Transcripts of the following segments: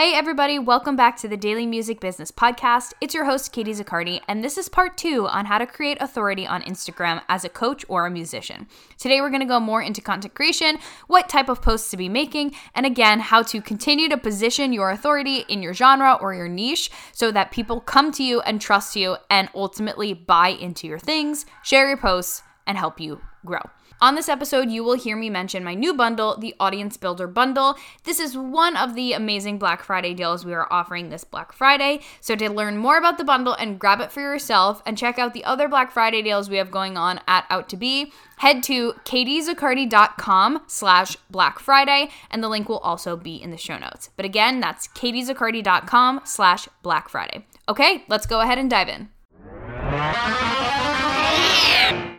Hey, everybody, welcome back to the Daily Music Business Podcast. It's your host, Katie Zaccardi, and this is part two on how to create authority on Instagram as a coach or a musician. Today, we're going to go more into content creation, what type of posts to be making, and again, how to continue to position your authority in your genre or your niche so that people come to you and trust you and ultimately buy into your things, share your posts, and help you grow. On this episode, you will hear me mention my new bundle, the Audience Builder Bundle. This is one of the amazing Black Friday deals we are offering this Black Friday. So to learn more about the bundle and grab it for yourself and check out the other Black Friday deals we have going on at Out to Be, head to katiezaccardi.com slash Black Friday, and the link will also be in the show notes. But again, that's katiezaccardi.com slash Black Friday. Okay, let's go ahead and dive in.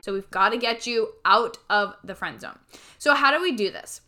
So we've got to get you out of the friend zone. So, how do we do this?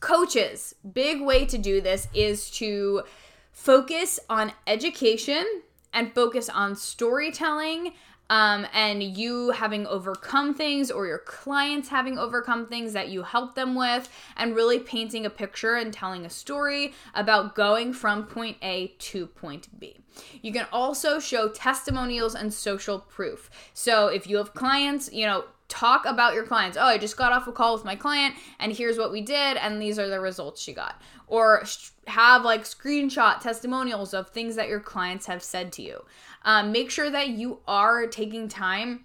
Coaches, big way to do this is to focus on education and focus on storytelling um, and you having overcome things or your clients having overcome things that you help them with, and really painting a picture and telling a story about going from point A to point B. You can also show testimonials and social proof. So if you have clients, you know, talk about your clients. Oh, I just got off a call with my client and here's what we did and these are the results she got. Or have like screenshot testimonials of things that your clients have said to you. Um, make sure that you are taking time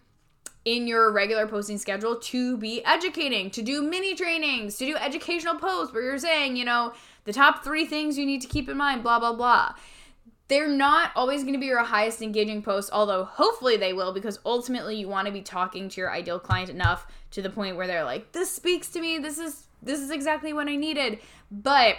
in your regular posting schedule to be educating, to do mini trainings, to do educational posts where you're saying, you know, the top three things you need to keep in mind, blah, blah, blah. They're not always going to be your highest engaging posts, although hopefully they will, because ultimately you want to be talking to your ideal client enough to the point where they're like, this speaks to me, this is this is exactly what I needed. But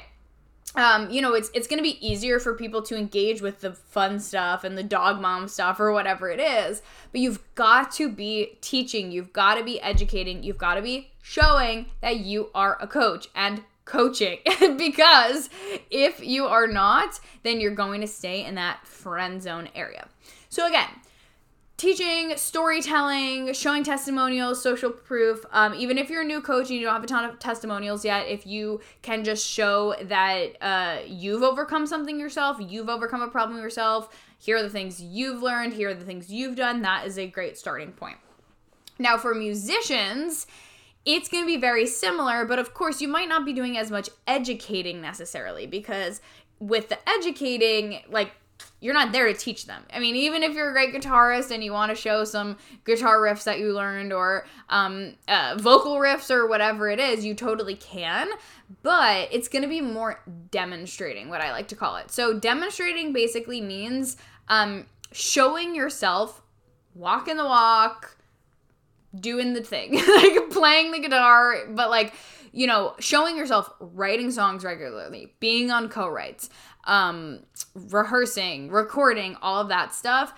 um, you know, it's it's gonna be easier for people to engage with the fun stuff and the dog mom stuff or whatever it is. But you've got to be teaching, you've got to be educating, you've got to be showing that you are a coach and coaching because if you are not, then you're going to stay in that friend zone area. So again, teaching, storytelling, showing testimonials, social proof. Um, even if you're a new coach and you don't have a ton of testimonials yet, if you can just show that uh, you've overcome something yourself, you've overcome a problem yourself, here are the things you've learned, here are the things you've done, that is a great starting point. Now, for musicians, it's going to be very similar, but of course, you might not be doing as much educating necessarily because with the educating, like you're not there to teach them. I mean, even if you're a great guitarist and you want to show some guitar riffs that you learned or um, uh, vocal riffs or whatever it is, you totally can. But it's going to be more demonstrating, what I like to call it. So, demonstrating basically means um, showing yourself walking the walk, doing the thing, like playing the guitar, but like, you know, showing yourself writing songs regularly, being on co writes, um, rehearsing, recording, all of that stuff.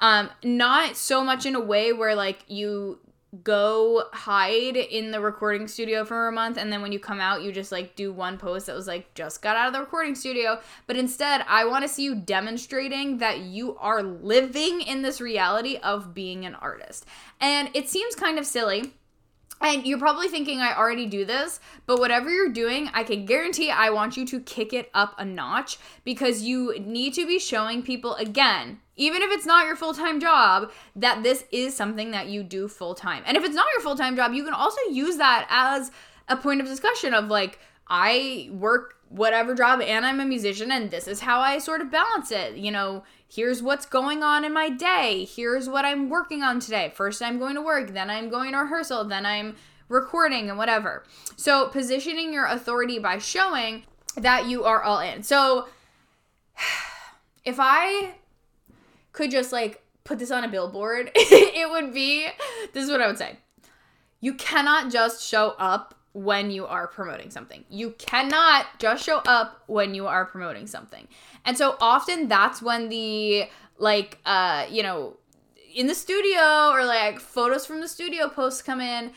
Um, not so much in a way where like you go hide in the recording studio for a month and then when you come out you just like do one post that was like just got out of the recording studio. But instead i want to see you demonstrating that you are living in this reality of being an artist. And it seems kind of silly and you're probably thinking, I already do this, but whatever you're doing, I can guarantee I want you to kick it up a notch because you need to be showing people again, even if it's not your full time job, that this is something that you do full time. And if it's not your full time job, you can also use that as a point of discussion of like, I work whatever job and I'm a musician and this is how I sort of balance it. You know, here's what's going on in my day. Here's what I'm working on today. First I'm going to work, then I'm going to rehearsal, then I'm recording and whatever. So, positioning your authority by showing that you are all in. So if I could just like put this on a billboard, it would be this is what I would say. You cannot just show up when you are promoting something. You cannot just show up when you are promoting something. And so often that's when the like uh you know in the studio or like photos from the studio posts come in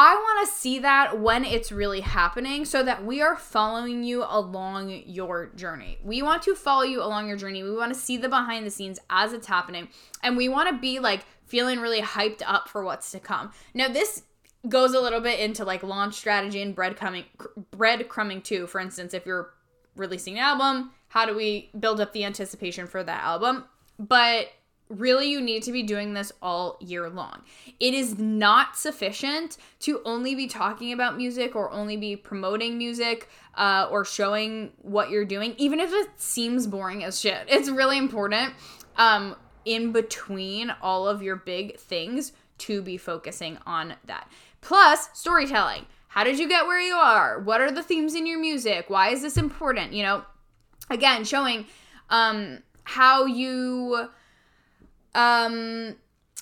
I want to see that when it's really happening so that we are following you along your journey. We want to follow you along your journey. We want to see the behind the scenes as it's happening. And we want to be like feeling really hyped up for what's to come. Now, this goes a little bit into like launch strategy and breadcrumbing, breadcrumbing too. For instance, if you're releasing an album, how do we build up the anticipation for that album? But really you need to be doing this all year long. It is not sufficient to only be talking about music or only be promoting music uh, or showing what you're doing, even if it seems boring as shit. It's really important um, in between all of your big things to be focusing on that. Plus, storytelling. How did you get where you are? What are the themes in your music? Why is this important? You know, again, showing um, how you um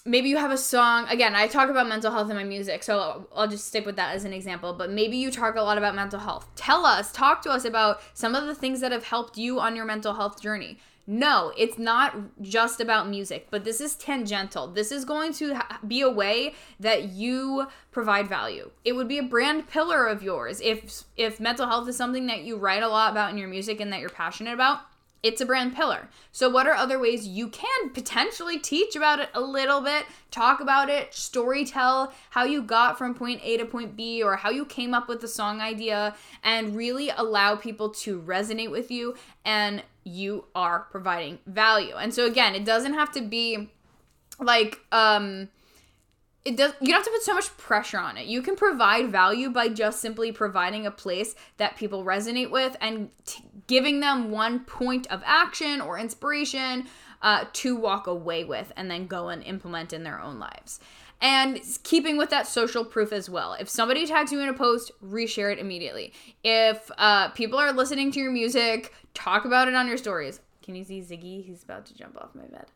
maybe you have a song again i talk about mental health in my music so i'll just stick with that as an example but maybe you talk a lot about mental health tell us talk to us about some of the things that have helped you on your mental health journey no it's not just about music but this is tangential. This is going to be a way that you provide value. It would be a brand pillar of yours. If if mental health is something that you write a lot about in your music and that you're passionate about it's a brand pillar. So, what are other ways you can potentially teach about it a little bit, talk about it, story tell how you got from point A to point B, or how you came up with the song idea, and really allow people to resonate with you and you are providing value. And so, again, it doesn't have to be like, um, it does you don't have to put so much pressure on it you can provide value by just simply providing a place that people resonate with and t- giving them one point of action or inspiration uh, to walk away with and then go and implement in their own lives and keeping with that social proof as well. If somebody tags you in a post, reshare it immediately. If uh, people are listening to your music, talk about it on your stories. Can you see Ziggy? He's about to jump off my bed.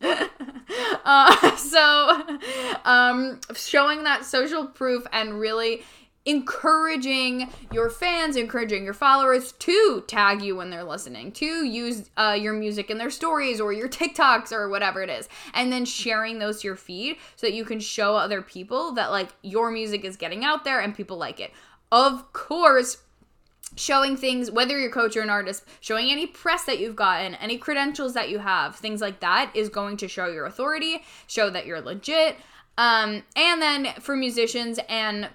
uh, so, um, showing that social proof and really encouraging your fans, encouraging your followers to tag you when they're listening, to use uh, your music in their stories or your TikToks or whatever it is, and then sharing those to your feed so that you can show other people that like your music is getting out there and people like it. Of course, showing things whether you're a coach or an artist showing any press that you've gotten any credentials that you have things like that is going to show your authority show that you're legit um, and then for musicians and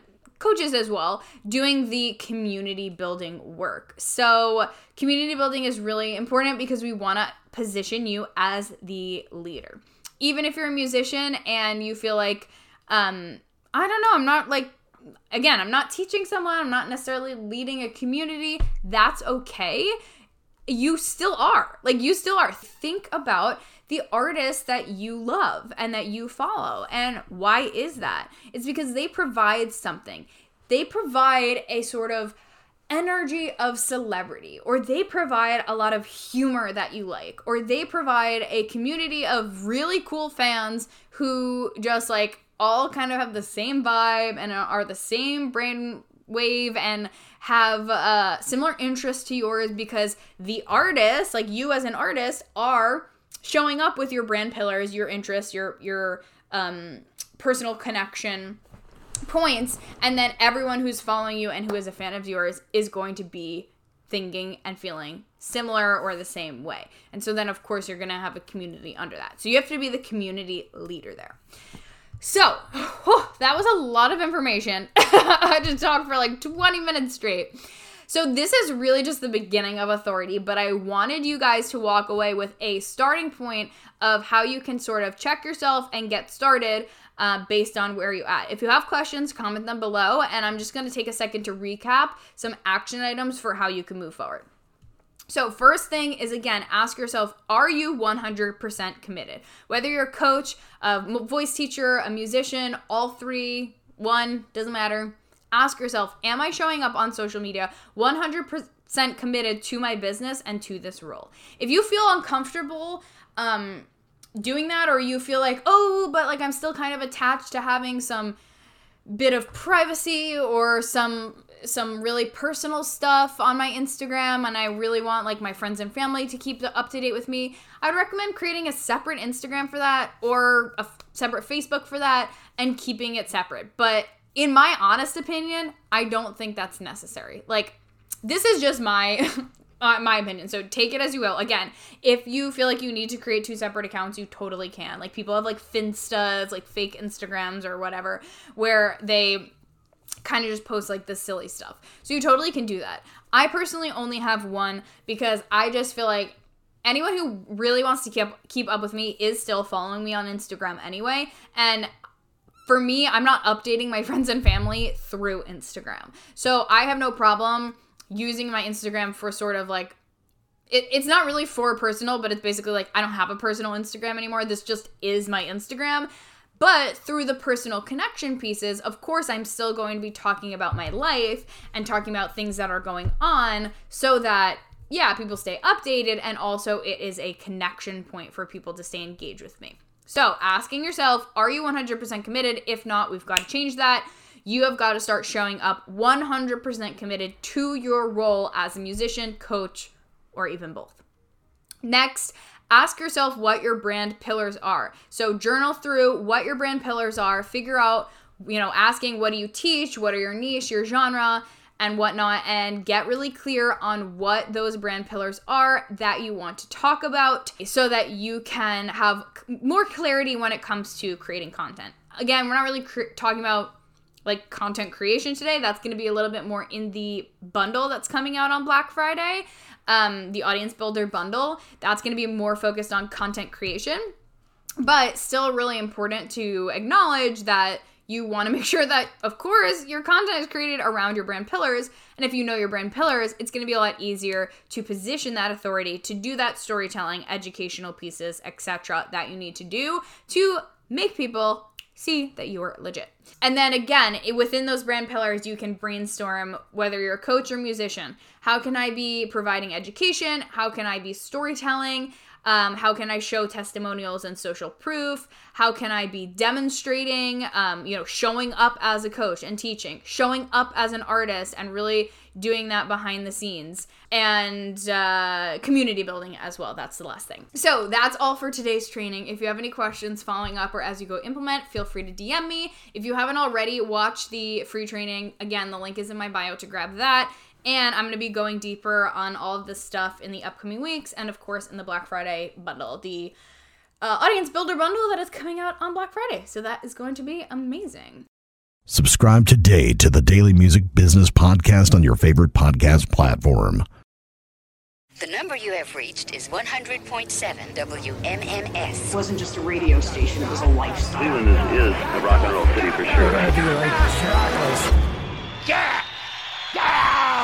coaches as well doing the community building work so community building is really important because we want to position you as the leader even if you're a musician and you feel like um, i don't know i'm not like again, I'm not teaching someone, I'm not necessarily leading a community. That's okay. You still are. Like, you still are. Think about the artists that you love and that you follow. And why is that? It's because they provide something. They provide a sort of energy of celebrity, or they provide a lot of humor that you like, or they provide a community of really cool fans who just like all kind of have the same vibe and are the same brain wave and have uh, similar interests to yours because the artist, like you as an artist, are showing up with your brand pillars, your interests, your your um, personal connection points, and then everyone who's following you and who is a fan of yours is going to be thinking and feeling similar or the same way. And so then of course you're going to have a community under that. So you have to be the community leader there. So, whew, that was a lot of information. I had to talk for like 20 minutes straight. So, this is really just the beginning of authority, but I wanted you guys to walk away with a starting point of how you can sort of check yourself and get started uh, based on where you at. If you have questions, comment them below, and I'm just going to take a second to recap some action items for how you can move forward. So, first thing is again, ask yourself are you 100% committed? Whether you're a coach, a voice teacher, a musician, all three, one, doesn't matter. Ask yourself, am I showing up on social media 100% committed to my business and to this role? If you feel uncomfortable um, doing that, or you feel like, oh, but like I'm still kind of attached to having some bit of privacy or some some really personal stuff on my Instagram and I really want like my friends and family to keep up to date with me, I would recommend creating a separate Instagram for that or a f- separate Facebook for that and keeping it separate. But in my honest opinion, I don't think that's necessary. Like this is just my uh, my opinion. So take it as you will. Again, if you feel like you need to create two separate accounts, you totally can. Like people have like Finstas, like fake Instagrams or whatever, where they kind of just post like the silly stuff. So you totally can do that. I personally only have one because I just feel like anyone who really wants to keep keep up with me is still following me on Instagram anyway, and for me, I'm not updating my friends and family through Instagram. So I have no problem using my Instagram for sort of like it, it's not really for personal, but it's basically like I don't have a personal Instagram anymore. This just is my Instagram. But through the personal connection pieces, of course, I'm still going to be talking about my life and talking about things that are going on so that, yeah, people stay updated and also it is a connection point for people to stay engaged with me. So, asking yourself, are you 100% committed? If not, we've got to change that. You have got to start showing up 100% committed to your role as a musician, coach, or even both. Next, ask yourself what your brand pillars are. So journal through what your brand pillars are, figure out, you know, asking what do you teach, what are your niche, your genre, and whatnot, and get really clear on what those brand pillars are that you want to talk about so that you can have more clarity when it comes to creating content. Again, we're not really talking about like content creation today. That's going to be a little bit more in the bundle that's coming out on Black Friday um, the audience builder bundle. That's going to be more focused on content creation, but still really important to acknowledge that you want to make sure that, of course, your content is created around your brand pillars. And if you know your brand pillars, it's going to be a lot easier to position that authority to do that storytelling, educational pieces, etc., that you need to do to make people see that you are legit. And then again, within those brand pillars, you can brainstorm whether you're a coach or musician. How can I be providing education? How can I be storytelling? Um, how can I show testimonials and social proof? How can I be demonstrating, um, you know, showing up as a coach and teaching, showing up as an artist and really doing that behind the scenes and uh, community building as well. That's the last thing. So that's all for today's training. If you have any questions following up or as you go implement, feel free to DM me. If you haven't already, watch the free training. Again, the link is in my bio to grab that. And I'm going to be going deeper on all of this stuff in the upcoming weeks and, of course, in the Black Friday bundle, the uh, audience builder bundle that is coming out on Black Friday. So that is going to be amazing. Subscribe today to the Daily Music Business Podcast on your favorite podcast platform. The number you have reached is 100.7 WMMS. It wasn't just a radio station, it was a lifestyle. Cleveland is, is a rock and roll city for sure. Get